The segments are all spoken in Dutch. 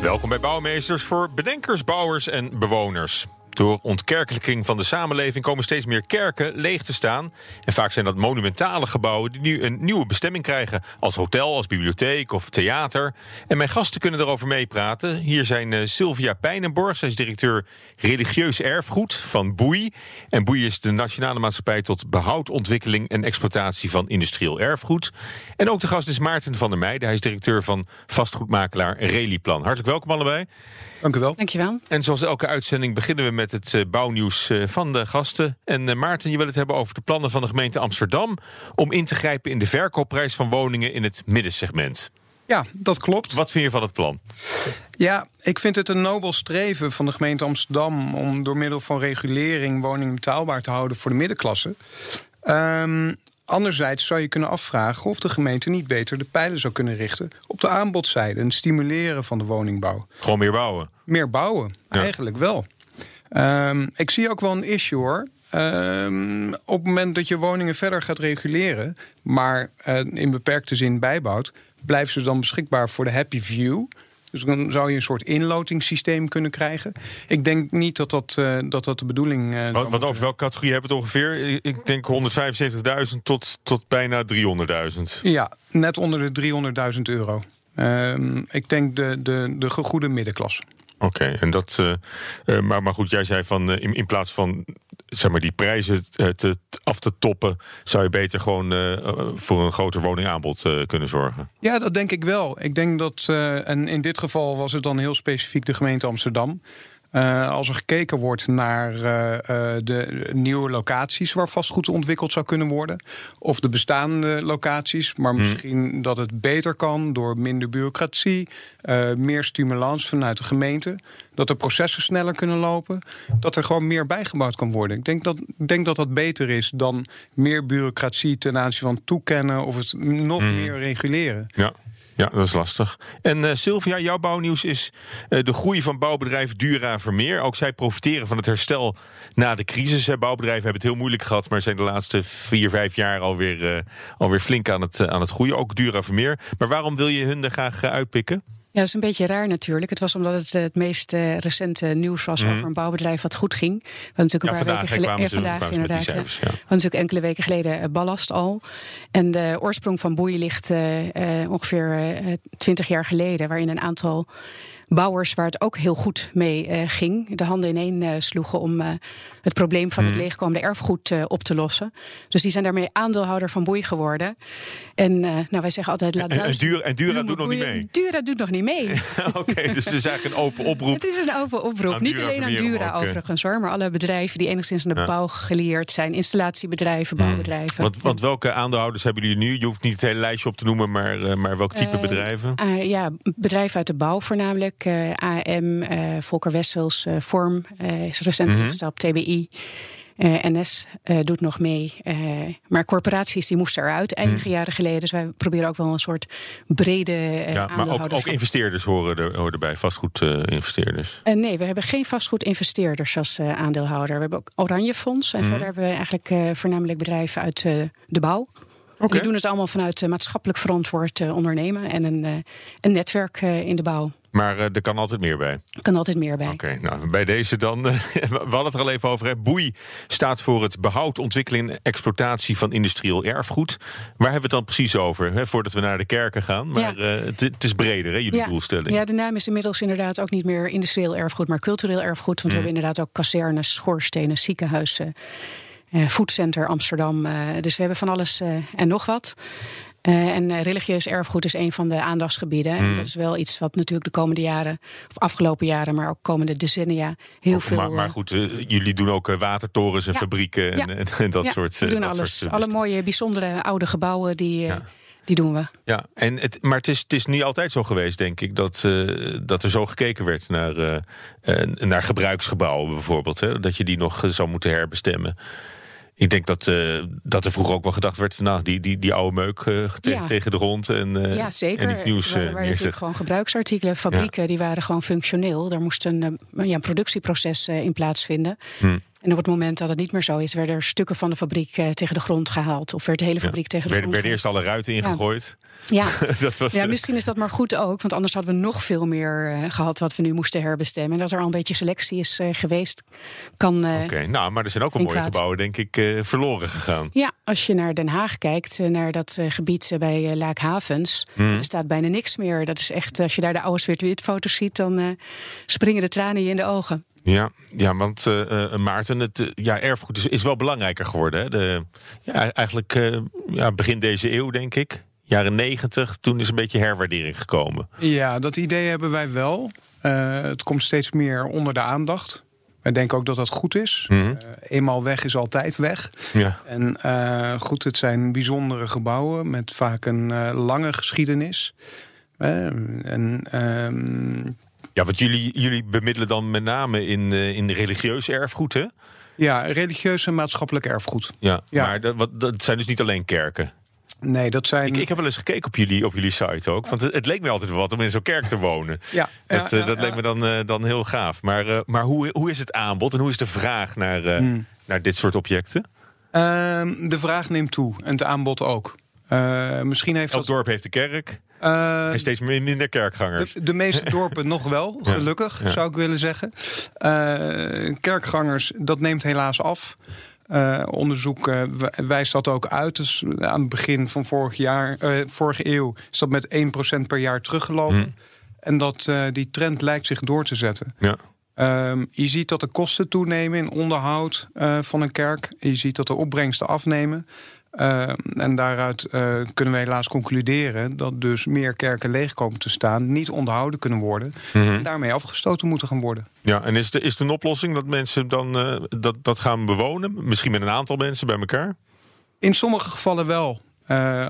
Welkom bij Bouwmeesters voor bedenkers, bouwers en bewoners. Door ontkerkelijking van de samenleving komen steeds meer kerken leeg te staan. En vaak zijn dat monumentale gebouwen die nu een nieuwe bestemming krijgen. Als hotel, als bibliotheek of theater. En mijn gasten kunnen erover meepraten. Hier zijn uh, Sylvia Pijnenborg. Zij is directeur religieus erfgoed van Boei. En Boei is de nationale maatschappij tot behoud, ontwikkeling en exploitatie van industrieel erfgoed. En ook de gast is Maarten van der Meijden. Hij is directeur van vastgoedmakelaar Reliplan. Hartelijk welkom allebei. Dank u wel. Dankjewel. En zoals elke uitzending beginnen we met het uh, bouwnieuws uh, van de gasten. En uh, Maarten, je wil het hebben over de plannen van de gemeente Amsterdam om in te grijpen in de verkoopprijs van woningen in het middensegment. Ja, dat klopt. Wat vind je van het plan? Ja, ik vind het een nobel streven van de gemeente Amsterdam om door middel van regulering woningen betaalbaar te houden voor de middenklasse. Um, Anderzijds zou je kunnen afvragen of de gemeente niet beter de pijlen zou kunnen richten op de aanbodzijde en stimuleren van de woningbouw. Gewoon meer bouwen? Meer bouwen, ja. eigenlijk wel. Um, ik zie ook wel een issue hoor. Um, op het moment dat je woningen verder gaat reguleren, maar uh, in beperkte zin bijbouwt, blijven ze dan beschikbaar voor de happy view. Dus dan zou je een soort inlotingssysteem kunnen krijgen. Ik denk niet dat dat, uh, dat, dat de bedoeling is. Uh, wat, wat over welke categorie hebben we het ongeveer? Ik denk 175.000 tot, tot bijna 300.000. Ja, net onder de 300.000 euro. Uh, ik denk de, de, de goede middenklasse. Oké, en dat. Uh, uh, maar, maar goed, jij zei van uh, in, plaats van zeg maar, die prijzen te, af te toppen, zou je beter gewoon voor een groter woningaanbod kunnen zorgen. Ja, dat denk ik wel. Ik denk dat, en in dit geval was het dan heel specifiek de gemeente Amsterdam. Uh, als er gekeken wordt naar uh, uh, de nieuwe locaties waar vastgoed ontwikkeld zou kunnen worden, of de bestaande locaties, maar hmm. misschien dat het beter kan door minder bureaucratie, meer stimulans vanuit de gemeente, dat de processen sneller kunnen lopen, dat er gewoon meer bijgebouwd kan worden. Ik denk dat denk dat, dat beter is dan meer bureaucratie ten aanzien van toekennen of het nog hmm. meer reguleren. Ja. Ja, dat is lastig. En uh, Sylvia, jouw bouwnieuws is uh, de groei van bouwbedrijf Dura Vermeer. Ook zij profiteren van het herstel na de crisis. Bouwbedrijven hebben het heel moeilijk gehad, maar zijn de laatste vier, vijf jaar alweer, uh, alweer flink aan het, aan het groeien. Ook Dura Vermeer. Maar waarom wil je hun er graag uitpikken? Ja, dat is een beetje raar natuurlijk. Het was omdat het het meest uh, recente nieuws was mm. over een bouwbedrijf wat goed ging. We natuurlijk een ja, paar weken geleden. Ja, vandaag inderdaad. Cijfers, ja. We natuurlijk enkele weken geleden ballast al. En de oorsprong van Boei ligt uh, ongeveer twintig jaar geleden, waarin een aantal bouwers waar het ook heel goed mee ging, de handen ineen sloegen om het probleem van het leegkomende erfgoed op te lossen. Dus die zijn daarmee aandeelhouder van Boei geworden. En nou, wij zeggen altijd... Laat en, en, Dura, en Dura doet nog niet mee? Dura doet nog niet mee. Oké, okay, dus het is eigenlijk een open oproep. Het is een open oproep. Niet alleen aan Dura ook, overigens hoor, maar alle bedrijven die enigszins aan de ja. bouw geleerd zijn. Installatiebedrijven, bouwbedrijven. Want, want, welke aandeelhouders hebben jullie nu? Je hoeft niet het hele lijstje op te noemen, maar, maar welk type bedrijven? ja, bedrijven uit de bouw voornamelijk. AM, Volker Wessels, Vorm is recent Mhm. mm -hmm. TBI. NS doet nog mee. maar corporaties die moesten eruit enige mm. jaren geleden. Dus wij proberen ook wel een soort brede Ja, maar ook, ook investeerders horen, er, horen erbij, vastgoedinvesteerders. nee, we hebben geen vastgoedinvesteerders als aandeelhouder. We hebben ook Oranje Fonds. En Mhm. mm. verder hebben we eigenlijk voornamelijk bedrijven uit de bouw. Okay. Die doen het allemaal vanuit maatschappelijk verantwoord ondernemen en een, een netwerk in de bouw. Maar er kan altijd meer bij. Er kan altijd meer bij. Oké, okay, nou bij deze dan. We hadden het er al even over. Hè. Boei staat voor het behoud, ontwikkeling en exploitatie van industrieel erfgoed. Waar hebben we het dan precies over? Hè, voordat we naar de kerken gaan. Maar ja. het, het, is breder, hè, jullie ja. doelstelling. Ja, de naam is inmiddels inderdaad ook niet meer industrieel erfgoed, maar cultureel erfgoed. Want mm. we hebben inderdaad ook kazernes, schoorstenen, ziekenhuizen. Uh, foodcenter Amsterdam. Uh, dus we hebben van alles uh, en nog wat. Uh, en religieus erfgoed is een van de aandachtsgebieden. En dat is wel iets wat natuurlijk de komende jaren, of afgelopen jaren, maar ook komende decennia, heel of, veel. Maar, maar goed, uh, jullie doen ook watertorens en ja. fabrieken en, ja. en, en, dat ja, soort. We doen dat alles. Soort, Alle mooie, bijzondere oude gebouwen die. Die doen we. Ja, en het, maar het is, het is niet altijd zo geweest, denk ik, dat, uh, dat er zo gekeken werd naar, uh, naar gebruiksgebouwen bijvoorbeeld. Hè? Dat je die nog zou moeten herbestemmen. Ik denk dat, uh, dat er vroeger ook wel gedacht werd... nou, die, die, die oude meuk uh, te ja. tegen de grond en, uh, ja, zeker. en iets nieuws waar natuurlijk gewoon gebruiksartikelen, fabrieken... Ja. die waren gewoon functioneel. Daar moest een, ja, een productieproces in plaatsvinden. Hm. En op het moment dat het niet meer zo is... werden er stukken van de fabriek tegen de grond gehaald. Of werd de hele fabriek tegen de werd, grond werden eerst alle ruiten ingegooid... Ja, dat was, ja misschien is dat maar goed ook. Want anders hadden we nog veel meer uh, gehad wat we nu moesten herbestemmen. En dat er al een beetje selectie is uh, geweest, kan. Oké, okay. nou, maar er zijn ook wel mooie kwaad. gebouwen, denk ik, verloren gegaan. Ja, als je naar Den Haag kijkt, naar dat gebied bij Laakhavens. Hmm. Er staat bijna niks meer. Dat is echt, als je daar de oude zwart-wit foto's ziet, dan springen de tranen je in de ogen. Ja, ja want uh, Maarten, het ja, erfgoed is, is wel belangrijker geworden. Hè? De, ja, eigenlijk uh, ja, begin deze eeuw, denk ik jaren negentig, toen is een beetje herwaardering gekomen. Ja, dat idee hebben wij wel. Uh, het komt steeds meer onder de aandacht. Wij denken ook dat dat goed is. Mm -hmm. uh, eenmaal weg is altijd weg. Ja. En uh, goed, het zijn bijzondere gebouwen met vaak een lange geschiedenis. en, um... ja, want jullie, jullie bemiddelen dan met name in, in religieus erfgoed, hè? Ja, religieus en maatschappelijk erfgoed. Ja, ja. maar dat, wat, dat zijn dus niet alleen kerken. Nee, dat zijn. Ik, ik, heb wel eens gekeken op jullie, op jullie site ook. Want het, het leek me altijd wat om in zo'n kerk te wonen. Ja, dat, ja, ja, dat leek me dan, uh, dan heel gaaf. Maar, uh, maar hoe, hoe is het aanbod en hoe is de vraag naar, uh, hmm. naar dit soort objecten? Ehm, de vraag neemt toe en het aanbod ook. misschien heeft Elk dat... dorp heeft een kerk. en steeds minder kerkgangers. De, de meeste dorpen nog wel, gelukkig, zou ik willen zeggen. kerkgangers, dat neemt helaas af. Uh, onderzoek uh, wijst dat ook uit. Dus aan het begin van vorig jaar, uh, vorige eeuw is dat met 1% per jaar teruggelopen. Mm. En dat, die trend lijkt zich door te zetten. Ja. Um, je ziet dat de kosten toenemen in onderhoud van een kerk. Je ziet dat de opbrengsten afnemen. Uh, en daaruit uh, kunnen we helaas concluderen dat dus meer kerken leeg komen te staan, niet onderhouden kunnen worden mm -hmm. en daarmee afgestoten moeten gaan worden. Ja, en is, de, is de een oplossing dat mensen dan uh, dat, dat gaan bewonen? Misschien met een aantal mensen bij elkaar? In sommige gevallen wel.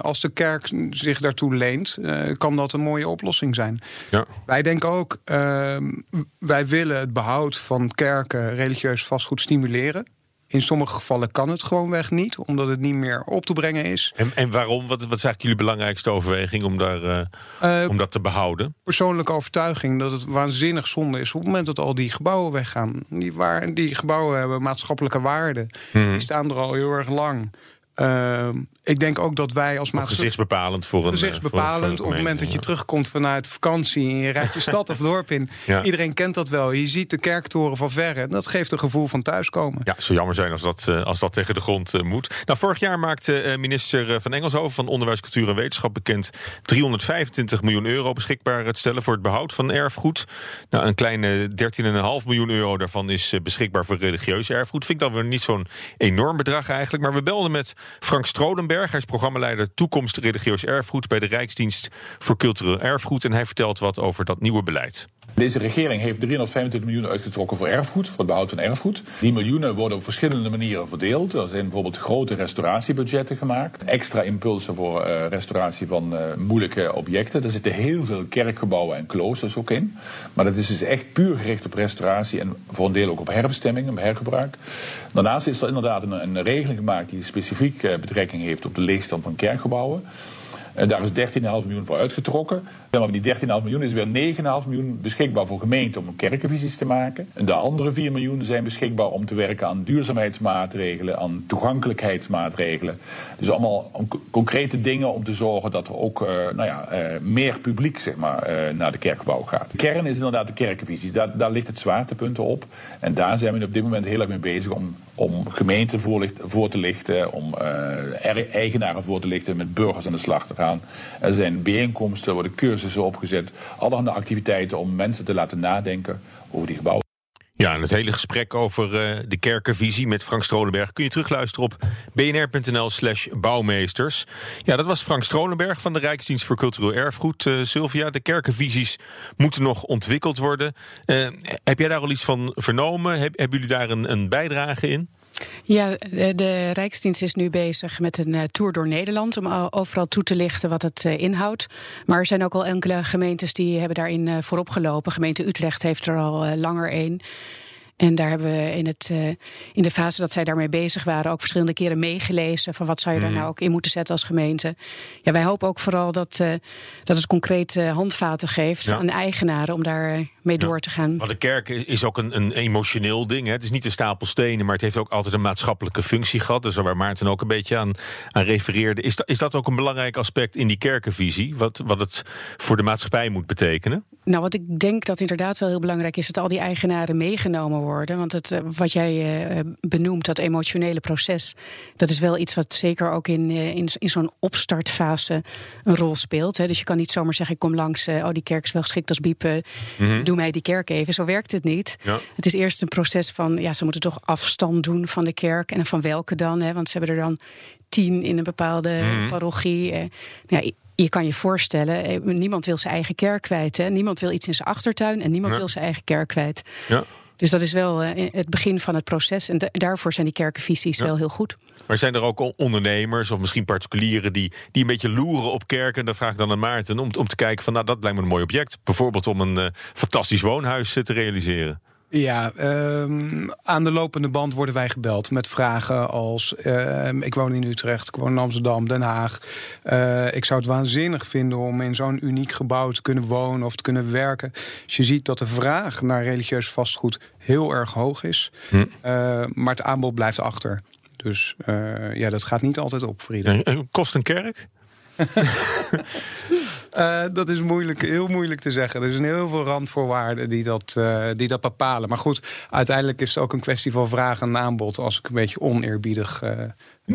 als de kerk zich daartoe leent, kan dat een mooie oplossing zijn. Ja. Wij denken ook, ehm, wij willen het behoud van kerken, religieus vastgoed stimuleren. In sommige gevallen kan het gewoonweg niet, omdat het niet meer op te brengen is. En, en waarom? Wat, wat is eigenlijk jullie belangrijkste overweging om, daar, uh, uh, om dat te behouden? Persoonlijke overtuiging dat het waanzinnig zonde is op het moment dat al die gebouwen weggaan. Die, waar, die gebouwen hebben maatschappelijke waarde. Hmm. Die staan er al heel erg lang. Uh, ik denk ook dat wij als maatschappij. Gezichtsbepalend voor een. Gezichtsbepalend. Voor, voor op het moment dat je terugkomt vanuit vakantie. en je rijdt je stad of dorp in. Ja. Iedereen kent dat wel. Je ziet de kerktoren van verre. Dat geeft een gevoel van thuiskomen. Ja, zou jammer zijn als dat, als dat tegen de grond uh, moet. Nou, vorig jaar maakte minister Van Engelshoven van Onderwijs, Cultuur en Wetenschap bekend. 325 miljoen euro beschikbaar het stellen voor het behoud van erfgoed. Nou, een kleine 13,5 miljoen euro daarvan is beschikbaar voor religieus erfgoed. Vind ik dan weer niet zo'n enorm bedrag eigenlijk. Maar we belden met Frank Strodenberg. Hij is programmaleider Toekomst Religieus Erfgoed bij de Rijksdienst voor Cultureel Erfgoed. En hij vertelt wat over dat nieuwe beleid. Deze regering heeft 325 miljoen uitgetrokken voor erfgoed, voor het behoud van erfgoed. Die miljoenen worden op verschillende manieren verdeeld. Er zijn bijvoorbeeld grote restauratiebudgetten gemaakt. Extra impulsen voor uh, restauratie van uh, moeilijke objecten. Er zitten heel veel kerkgebouwen en kloosters ook in. Maar dat is dus echt puur gericht op restauratie en voor een deel ook op herbestemming, op hergebruik. Daarnaast is er inderdaad een, een regeling gemaakt die specifiek uh, betrekking heeft op de leegstand van kerkgebouwen. En daar is 13,5 miljoen voor uitgetrokken. Maar die 13,5 miljoen is weer 9,5 miljoen beschikbaar voor gemeenten om kerkenvisies te maken. En de andere 4 miljoen zijn beschikbaar om te werken aan duurzaamheidsmaatregelen, aan toegankelijkheidsmaatregelen. Dus allemaal concrete dingen om te zorgen dat er ook uh, nou ja, uh, meer publiek zeg maar, uh, naar de kerkgebouw gaat. De kern is inderdaad de kerkenvisies. Daar, daar ligt het zwaartepunt op. En daar zijn we op dit moment heel erg mee bezig om, om gemeenten voor, te lichten, om eigenaren voor te lichten, met burgers aan de slag te gaan. Er zijn bijeenkomsten, worden cursussen opgezet, allerhande activiteiten om mensen te laten nadenken over die gebouwen. Ja, en het hele gesprek over uh, de kerkenvisie met Frank Strolenberg kun je terugluisteren op bnr.nl/slash bouwmeesters. Ja, dat was Frank Strolenberg van de Rijksdienst voor Cultureel Erfgoed. Uh, Sylvia, de kerkenvisies moeten nog ontwikkeld worden. Uh, heb jij daar al iets van vernomen? Heb, hebben jullie daar een, een bijdrage in? Ja, de, Rijksdienst is nu bezig met een tour door Nederland om overal toe te lichten wat het inhoudt. Maar er zijn ook al enkele gemeentes die hebben daarin voorop gelopen. Gemeente Utrecht heeft er al langer een. En daar hebben we in, het, uh, in de fase dat zij daarmee bezig waren ook verschillende keren meegelezen van wat zou je daar mhm. nou ook in moeten zetten als gemeente. Ja, wij hopen ook vooral dat, uh, dat het concrete handvaten geeft aan eigenaren om daar mee door te gaan. Want de kerk is ook een, een emotioneel ding. Hè? Het is niet een stapel stenen, maar het heeft ook altijd een maatschappelijke functie gehad. Dus waar Maarten ook een beetje aan, aan refereerde. Is, dat, is dat ook een belangrijk aspect in die kerkenvisie? Wat, wat het voor de maatschappij moet betekenen? Nou, wat ik denk dat inderdaad wel heel belangrijk is, dat al die eigenaren meegenomen worden. Want het, eh, wat jij uh, benoemt, dat emotionele proces, dat is wel iets wat zeker ook in, uh, in, in zo'n opstartfase een rol speelt. Hè. Dus je kan niet zomaar zeggen, ik kom langs, oh, die kerk is wel geschikt als biepen. Mm doe mij die kerk even. Zo werkt het niet. Ja. Het is eerst een proces van, ja, ze moeten toch afstand doen van de kerk. En van welke dan? Hè? Want ze hebben er dan tien in een bepaalde mm. parochie. Eh, ja, je kan je voorstellen, eh, niemand wil zijn eigen kerk kwijt. Hè? Niemand wil iets in zijn achtertuin en niemand wil zijn eigen kerk kwijt. Ja. Dus dat is wel uh, het begin van het proces. En daarvoor zijn die kerkenvisies wel heel goed. Maar zijn er ook ondernemers of misschien particulieren die, die een beetje loeren op kerken? Dan vraag ik dan aan Maarten om, om te kijken van nou dat lijkt me een mooi object. Bijvoorbeeld om een uh, fantastisch woonhuis te realiseren. Ja, um, aan de lopende band worden wij gebeld met vragen als: uh, ik woon in Utrecht, ik woon in Amsterdam, Den Haag. Uh, ik zou het waanzinnig vinden om in zo'n uniek gebouw te kunnen wonen of te kunnen werken. Dus je ziet dat de vraag naar religieus vastgoed heel erg hoog is, hm. uh, maar het aanbod blijft achter. Dus ja, dat gaat niet altijd op, Frieda. Kost een kerk? Uh, dat is moeilijk, heel moeilijk te zeggen. Er zijn heel veel randvoorwaarden die dat, uh, die dat bepalen. Maar goed, uiteindelijk is het ook een kwestie van vraag en aanbod. Als ik een beetje oneerbiedig uh,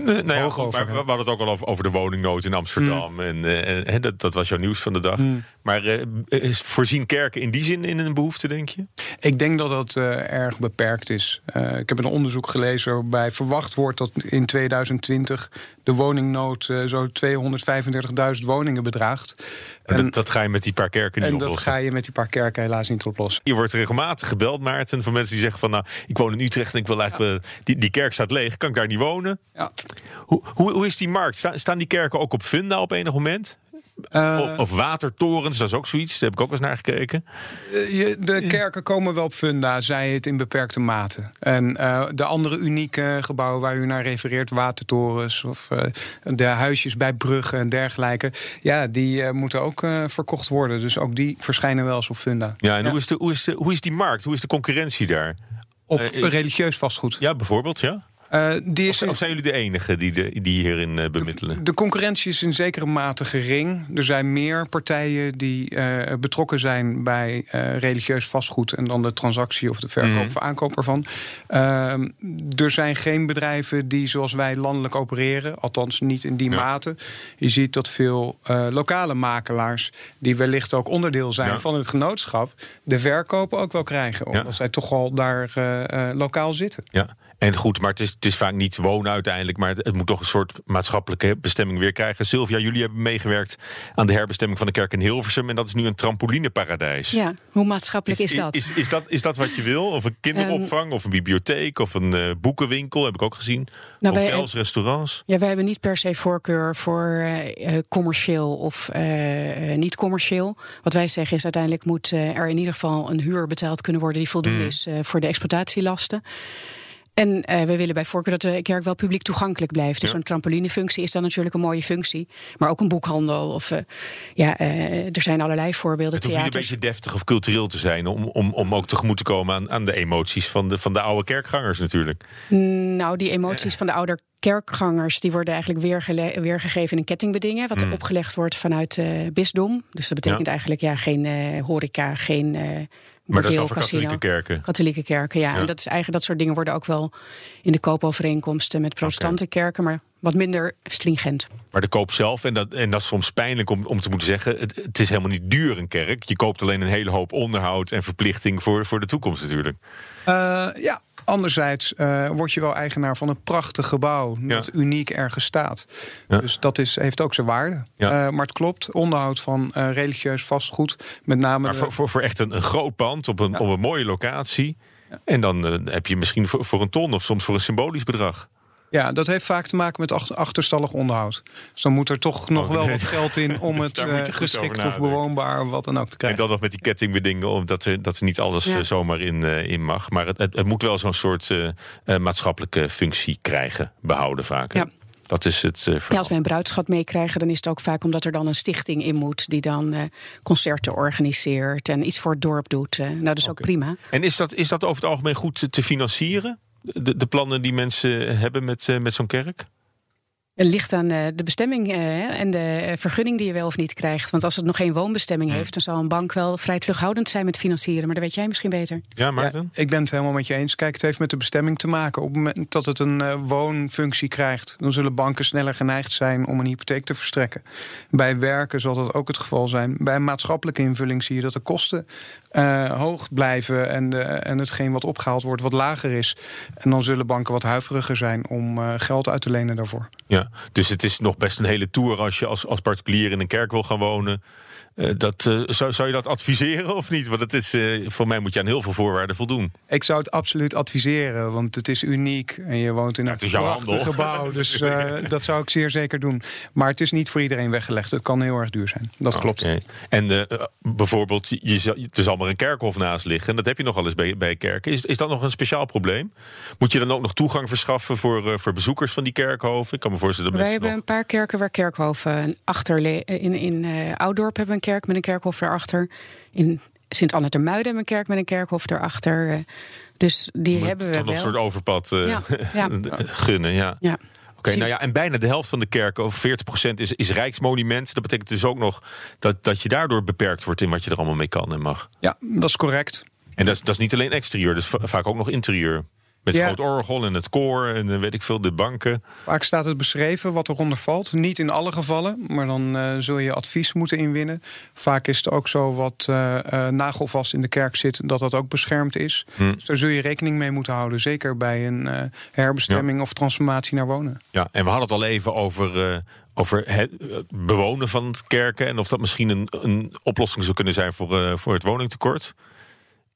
Nee, nou ja, goed, maar we hadden het ook al over, over de woningnood in Amsterdam. Mm. En, uh, dat, dat, was jouw nieuws van de dag. Mm. Maar uh, is voorzien kerken in die zin in een behoefte, denk je? Ik denk dat dat uh, erg beperkt is. ik heb een onderzoek gelezen waarbij verwacht wordt dat in 2020 de woningnood zo 235.000 woningen bedraagt. En, dat, dat, ga je met die paar kerken niet en oplossen. En dat ga je met die paar kerken helaas niet oplossen. Je wordt regelmatig gebeld, Maarten, van mensen die zeggen van... nou, ik woon in Utrecht en ik wil eigenlijk... Die, die kerk staat leeg, kan ik daar niet wonen? Ja. Hoe, hoe, hoe is die markt? Staan die kerken ook op Funda op enig moment? Uh, of watertorens, dat is ook zoiets. Daar heb ik ook eens naar gekeken. Uh, de kerken komen wel op funda, zij het in beperkte mate. En uh, de andere unieke gebouwen waar u naar refereert, watertorens of de huisjes bij bruggen en dergelijke, ja, die moeten ook verkocht worden. Dus ook die verschijnen wel eens op funda. Ja, en Hoe, is de, hoe, is de, hoe is die markt? Hoe is de concurrentie daar? Op religieus vastgoed. Ja, bijvoorbeeld, ja. Uh, die is of, zijn jullie de enige die, de, die hierin uh, bemiddelen? De, concurrentie is in zekere mate gering. Er zijn meer partijen die uh, betrokken zijn bij religieus vastgoed en dan de transactie of de verkoop mm. of aankoop ervan. Ehm, er zijn geen bedrijven die zoals wij landelijk opereren, althans niet in die mate. Je ziet dat veel lokale makelaars, die wellicht ook onderdeel zijn van het genootschap, de verkoop ook wel krijgen. Omdat zij toch al daar lokaal zitten. Ja. En goed, maar het is, het is vaak niet wonen uiteindelijk. Maar het, moet toch een soort maatschappelijke bestemming weer krijgen. Sylvia, jullie hebben meegewerkt aan de herbestemming van de kerk in Hilversum. En dat is nu een trampolineparadijs. Ja, hoe maatschappelijk is, dat? Is, is, dat? is dat wat je wil? Of een kinderopvang, of een bibliotheek, of een uh, boekenwinkel, heb ik ook gezien. Nou, Hotels, wij, restaurants. Ja, wij hebben niet per se voorkeur voor uh, commercieel of uh, niet commercieel. Wat wij zeggen is uiteindelijk moet er in ieder geval een huur betaald kunnen worden die voldoende mm. is voor de exploitatielasten. En uh, we willen bij voorkeur dat de kerk wel publiek toegankelijk blijft. Dus ja. zo'n trampolinefunctie is dan natuurlijk een mooie functie. Maar ook een boekhandel. Of, uh, ja, uh, er zijn allerlei voorbeelden. Het hoeft niet een beetje deftig of cultureel te zijn... om, om, om ook tegemoet te komen aan, aan de emoties van de, van de oude kerkgangers natuurlijk. Nou, die emoties van de oude kerkgangers... die worden eigenlijk weer weergegeven in een kettingbedingen... wat mm. opgelegd wordt vanuit bisdom. Dus dat betekent eigenlijk ja, geen horeca, geen maar dat is voor katholieke kerken? Katholieke kerken, ja. En dat is eigenlijk dat soort dingen worden ook wel in de koopovereenkomsten met protestante kerken, maar wat minder stringent. Maar de koop zelf, en dat, en dat is soms pijnlijk om, om te moeten zeggen, het, het is helemaal niet duur een kerk. Je koopt alleen een hele hoop onderhoud en verplichting voor, voor de toekomst natuurlijk. Uh, ja, Anderzijds uh, word je wel eigenaar van een prachtig gebouw dat uniek ergens staat. Dus dat is, heeft ook zijn waarde. Uh, maar het klopt, onderhoud van uh, religieus vastgoed, met name. Maar voor, voor, voor echt een, een groot pand op een, op een mooie locatie. En dan eh, heb je misschien voor, voor een ton of soms voor een symbolisch bedrag. Ja, dat heeft vaak te maken met ach- achterstallig onderhoud. Dus dan moet er toch nog Oh, wel nee. wat geld in om het eh, geschikt of bewoonbaar of wat dan ook te En krijgen. dan nog met die kettingbedingen, omdat er, dat er niet alles Ja. eh, zomaar in, eh, in mag. Maar het, het, het moet wel zo'n soort maatschappelijke functie krijgen, behouden vaak. hè? Ja. Dat is het eh, Ja, als wij een bruidschat meekrijgen, dan is het ook vaak omdat er dan een stichting in moet die dan eh, concerten organiseert en iets voor het dorp doet. Nou, dat is ook prima. En is dat, is dat over het algemeen goed te, te financieren? De, de plannen die mensen hebben met, eh, met zo'n kerk? Het ligt aan eh, de bestemming eh, en de vergunning die je wel of niet krijgt. Want als het nog geen woonbestemming heeft, dan zal een bank wel vrij terughoudend zijn met financieren. Maar dat weet jij misschien beter. Ja, Maarten? Ja, ik ben het helemaal met je eens. Kijk, het heeft met de bestemming te maken. Op het moment dat het een woonfunctie krijgt, dan zullen banken sneller geneigd zijn om een hypotheek te verstrekken. Bij werken zal dat ook het geval zijn. Bij een maatschappelijke invulling zie je dat de kosten hoog blijven en, de, en hetgeen wat opgehaald wordt wat lager is. En dan zullen banken wat huiveriger zijn om eh, geld uit te lenen daarvoor. Ja, dus het is nog best een hele tour als je als, als particulier in een kerk wil gaan wonen. Eh, dat, eh, zou, zou je dat adviseren of niet? Want het is, eh, voor mij moet je aan heel veel voorwaarden voldoen. Ik zou het absoluut adviseren, want het is uniek. En je woont in een het is jouw prachtig handel. gebouw. Dus eh, dat zou ik zeer zeker doen. Maar het is niet voor iedereen weggelegd. Het kan heel erg duur zijn. Dat klopt. En bijvoorbeeld, je, zal- er zal maar een kerkhof naast liggen. En dat heb je nog wel eens bij, bij kerken. Is, is dat nog een speciaal probleem? Moet je dan ook nog toegang verschaffen voor, eh, voor bezoekers van die kerkhoven? Ik kan me voorstellen dat Wij mensen hebben nog... een paar kerken waar kerkhoven achter. In, in eh Ouddorp hebben we een kerk met een kerkhof daarachter. In Sint-Anne ter Muiden hebben we een kerk met een kerkhof daarachter. Eh, Dus die hebben we toch nog wel. een soort overpad eh, Ja, ja. gunnen, ja. Ja. Oké, nou ja, en bijna de helft van de kerken, of 40%, is, is rijksmonument. Dat betekent dus ook nog dat, dat je daardoor beperkt wordt in wat je er allemaal mee kan en mag. Ja, dat is correct. En dat is, dat is niet alleen exterieur, dat is va- vaak ook nog interieur. Met Ja. groot orgel en het koor en eh, weet ik veel, de banken. Vaak staat het beschreven wat eronder valt. Niet in alle gevallen, maar dan eh, zul je advies moeten inwinnen. Vaak is het ook zo wat eh, nagelvast in de kerk zit, dat dat ook beschermd is. Hm. Dus daar zul je rekening mee moeten houden. Zeker bij een herbestemming of transformatie naar wonen. Ja, en we hadden het al even over, over het bewonen van kerken. En of dat misschien een, een oplossing zou kunnen zijn voor, voor het woningtekort.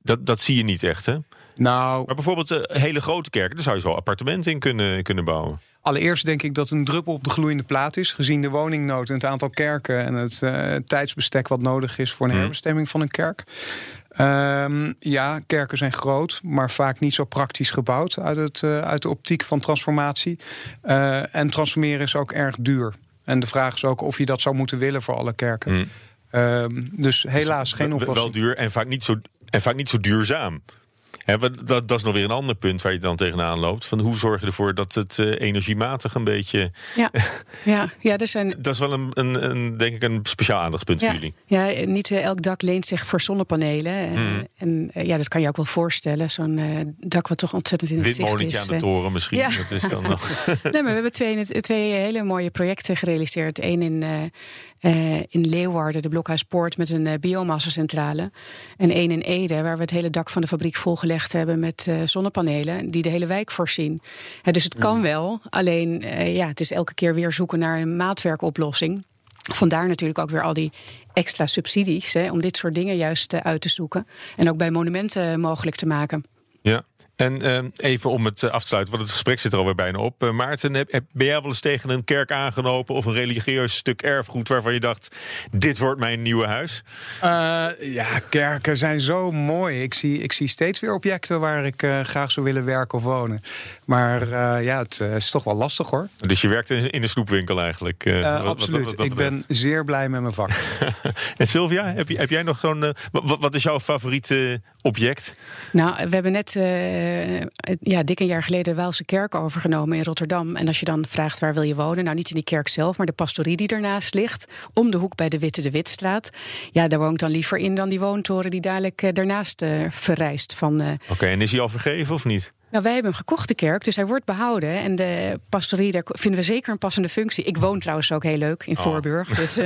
Dat, dat zie je niet echt, hè? Nou, Maar bijvoorbeeld eh, hele grote kerken, daar zou je zo appartementen in kunnen, kunnen bouwen. Allereerst denk ik dat een druppel op de gloeiende plaat is. Gezien de woningnood en het aantal kerken en het eh, tijdsbestek wat nodig is voor een Hmm. herbestemming van een kerk. Ehm, ja, kerken zijn groot, maar vaak niet zo praktisch gebouwd uit, het, eh, uit de optiek van transformatie. En transformeren is ook erg duur. En de vraag is ook of je dat zou moeten willen voor alle kerken. Hmm. Ehm, dus helaas geen Wel- oplossing. Wel duur en vaak niet zo, en vaak niet zo duurzaam. Dat, dat is nog weer een ander punt waar je dan tegenaan loopt. Van hoe zorg je ervoor dat het eh, energiematig een beetje. Ja, ja, ja, er zijn Dat is wel een, een, een denk ik een speciaal aandachtspunt Ja, voor jullie. ja, niet eh, elk dak leent zich voor zonnepanelen. Eh, Hmm. En ja, dat kan je ook wel voorstellen. Zo'n dak wat toch ontzettend in het is. Windmolentje aan de toren misschien. ja. Dat is dan nog. Nee, maar we hebben twee, twee hele mooie projecten gerealiseerd. Eén in, eh, eh, in Leeuwarden, de Blokhuispoort, met een uh, biomassacentrale. En één in Ede, waar we het hele dak van de fabriek volgelegd hebben met uh, zonnepanelen, die de hele wijk voorzien. Dus het kan wel, alleen ja, het is elke keer weer zoeken naar een maatwerkoplossing. Vandaar natuurlijk ook weer al die extra subsidies, hè, om dit soort dingen juist uit te zoeken. En ook bij monumenten mogelijk te maken. Ja. En uh, even om het af te sluiten, want het gesprek zit er alweer bijna op. Uh, Maarten, heb, heb, ben jij wel eens tegen een kerk aangenopen of een religieus stuk erfgoed waarvan je dacht: dit wordt mijn nieuwe huis? Uh, ja, kerken zijn zo mooi. Ik zie, ik zie steeds weer objecten waar ik uh, graag zou willen werken of wonen. Maar uh, ja, het is toch wel lastig hoor. Dus je werkt in, in een snoepwinkel eigenlijk? Wat, absoluut. Wat, wat ik ben zeer blij met mijn vak. en Sylvia, heb, je, heb jij nog zo'n. wat, wat, is jouw favoriete object? Nou, we hebben net ja, dik een jaar geleden de Waalse kerk overgenomen in Rotterdam. En als je dan vraagt waar wil je wonen, nou niet in die kerk zelf, maar de pastorie die ernaast ligt, om de hoek bij de Witte de Witstraat. Ja, daar woon ik dan liever in dan die woontoren die dadelijk uh, daarnaast uh, verrijst. Van, uh, Oké, okay, en is hij al vergeven of niet? Nou, wij hebben een gekochte kerk, dus hij wordt behouden. En de pastorie, daar vinden we zeker een passende functie. Ik woon trouwens ook heel leuk in oh. Voorburg. Dus,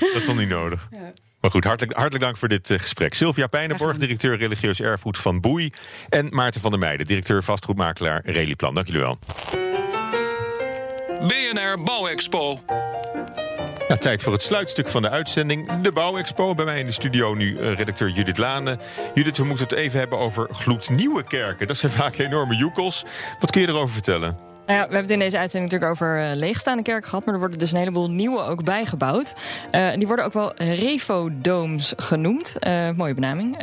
dat is nog niet nodig. Ja. Maar goed, hartelijk, hartelijk dank voor dit uh, gesprek. Sylvia Pijnenborg, directeur religieus erfgoed van Boei. En Maarten van der Meijden, directeur vastgoedmakelaar Reliplan. Dank jullie wel. BNR Bouwexpo. Ja, tijd voor het sluitstuk van de uitzending. De Bouwexpo. Bij mij in de studio nu uh, redacteur Judith Lane. Judith, we moeten het even hebben over gloednieuwe kerken. Dat zijn vaak enorme joekels. Wat kun je erover vertellen? Nou we hebben het in deze uitzending natuurlijk over uh, leegstaande kerken gehad. Maar er worden dus een heleboel nieuwe ook bijgebouwd. Uh, die worden ook wel refodomes genoemd. Uh, mooie benaming.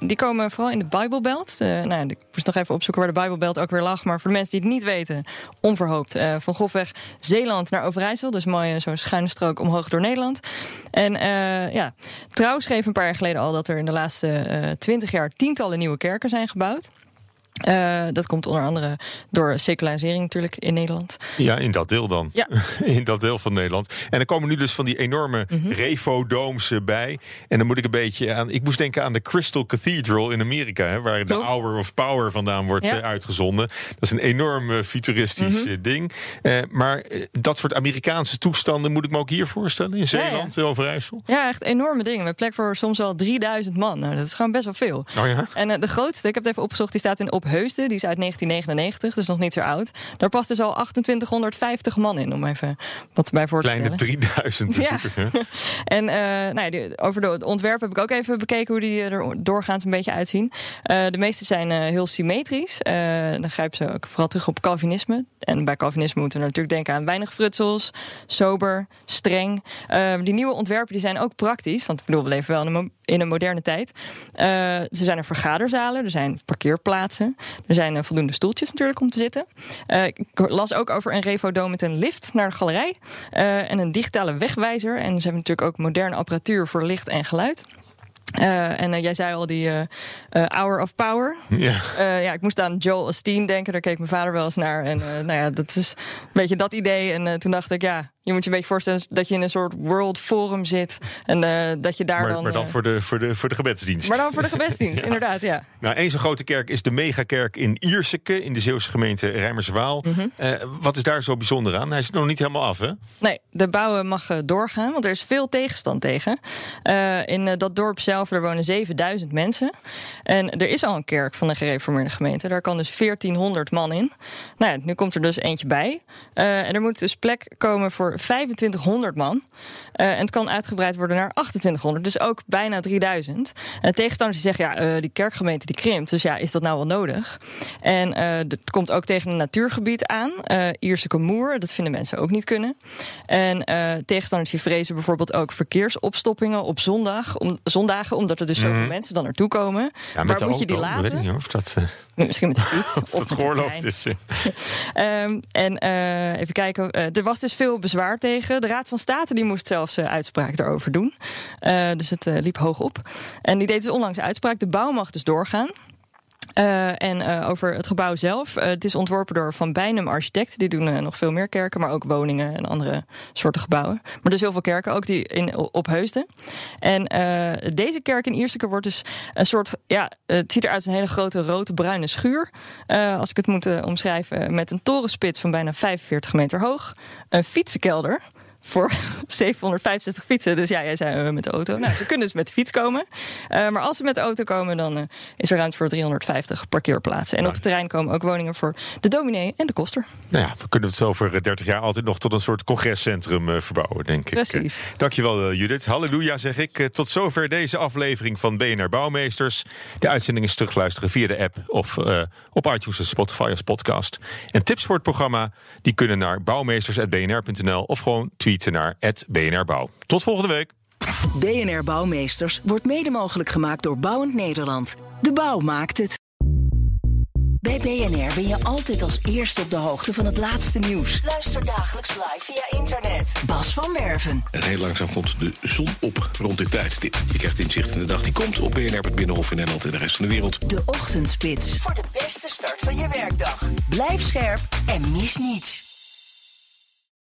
die komen vooral in de Bijbelbelt. nou, ik moest nog even opzoeken waar de Bijbelbelt ook weer lag. Maar voor de mensen die het niet weten, onverhoopt. van grofweg Zeeland naar Overijssel. Dus mooi zo'n schuine strook omhoog door Nederland. En ja, Trouw schreef een paar jaar geleden al dat er in de laatste twintig jaar tientallen nieuwe kerken zijn gebouwd. Uh, dat komt onder andere door secularisering natuurlijk in Nederland. Ja, in dat deel dan. Ja. in dat deel van Nederland. En er komen nu dus van die enorme mm -hmm. refodomes bij. En dan moet ik een beetje aan... Ik moest denken aan de Crystal Cathedral in Amerika... Hè, waar Klopt. de Hour of Power vandaan wordt ja. uitgezonden. Dat is een enorm futuristisch mm -hmm. ding. Uh, maar dat soort Amerikaanse toestanden... moet ik me ook hier voorstellen? In Zeeland, ja. Overijssel? Ja, echt enorme dingen. Met plek voor soms wel 3000 man. Nou, dat is gewoon best wel veel. Oh ja? En uh, de grootste, ik heb het even opgezocht... die staat in op Heusden, die is uit 1999, dus nog niet zo oud. Daar past dus al 2850 man in, om even wat bij voor te Kleine stellen. 3000. Ja. en uh, nou ja, die, over de, het ontwerp heb ik ook even bekeken hoe die er doorgaans een beetje uitzien. Uh, de meeste zijn uh, heel symmetrisch. dan grijpen ze ook vooral terug op Calvinisme. En bij Calvinisme moeten we natuurlijk denken aan weinig frutsels, sober, streng. die nieuwe ontwerpen die zijn ook praktisch, want ik bedoel, we leven wel in een, in een moderne tijd. er zijn er vergaderzalen, er zijn parkeerplaatsen. Er zijn uh, voldoende stoeltjes natuurlijk om te zitten. Uh, ik las ook over een Revodoom met een lift naar de galerij. Uh, en een digitale wegwijzer. En ze hebben natuurlijk ook moderne apparatuur voor licht en geluid. Uh, en uh, jij zei al die uh, Hour of Power. Ja. ja, ik moest aan Joel Osteen denken. Daar keek mijn vader wel eens naar. En nou ja, dat is een beetje dat idee. En toen dacht ik, ja, je moet je een beetje voorstellen dat je in een soort World Forum zit. En dat je daar maar, dan. Maar dan voor, de, voor, de, voor de gebedsdienst. Maar dan voor de gebedsdienst, ja. inderdaad, ja. Nou, één zo'n grote kerk is de megakerk in Ierseke. In de Zeeuwse gemeente Rijmerswaal. Mhm. -hmm. wat is daar zo bijzonder aan? Hij is nog niet helemaal af, hè? Nee, de bouwen mag doorgaan. Want er is veel tegenstand tegen. in dat dorp zelf er wonen 7000 mensen. En er is al een kerk van de gereformeerde gemeente. Daar kan dus 1400 man in. Nou ja, nu komt er dus eentje bij. En er moet dus plek komen voor 2500 man. Uh, en het kan uitgebreid worden naar 2800. Dus ook bijna 3000. En tegenstanders die zeggen, ja, uh, die kerkgemeente die krimpt. Dus ja, is dat nou wel nodig? En het komt ook tegen een natuurgebied aan. Ierse Moer, dat vinden mensen ook niet kunnen. En tegenstanders die vrezen bijvoorbeeld ook verkeersopstoppingen op zondag. Om, zondagen, omdat er dus zoveel mm. mensen dan naartoe komen. Ja, Waar moet auto, je die laten? Weet ik niet, of dat. Misschien met de fiets. of, of dat geoorloofd is. um, en even kijken. Er was dus veel bezwaar tegen. De Raad van State die moest zelfs uitspraak daarover doen. dus het liep hoog op. En die deed dus onlangs uitspraak. De bouw mag dus doorgaan. Uh, en uh, over het gebouw zelf. Uh, het is ontworpen door Van Bijnem Architecten. Die doen nog veel meer kerken, maar ook woningen en andere soorten gebouwen. Maar dus heel veel kerken, ook die in, op Heusden. En deze kerk in Ierseke wordt dus een soort... Ja, het ziet eruit als een hele grote rode-bruine schuur. als ik het moet omschrijven. Met een torenspits van bijna 45 meter hoog. Een fietsenkelder voor 765 fietsen. Dus ja, jij zei uh, met de auto. Nou, ze kunnen dus met de fiets komen. Uh, maar als ze met de auto komen, dan uh, is er ruimte voor 350 parkeerplaatsen. En op het terrein komen ook woningen voor de dominee en de koster. Nou ja, we kunnen het over 30 jaar altijd nog tot een soort congrescentrum verbouwen, denk ik. Precies. Dankjewel, Judith. Halleluja, zeg ik. Tot zover deze aflevering van BNR Bouwmeesters. De uitzending is terugluisteren via de app of op iTunes en Spotify als podcast. En tips voor het programma, die kunnen naar bouwmeesters.bnr.nl of gewoon tweeten naar het BNR Bouw. Tot volgende week. BNR Bouwmeesters wordt mede mogelijk gemaakt door Bouwend Nederland. De bouw maakt het. Bij BNR ben je altijd als eerste op de hoogte van het laatste nieuws. Luister dagelijks live via internet. Bas van Werven. En heel langzaam komt de zon op rond dit tijdstip. Je krijgt inzicht in de dag die komt op BNR, het Binnenhof in Nederland en de rest van de wereld. De Ochtendspits. Voor de beste start van je werkdag. Blijf scherp en mis niets.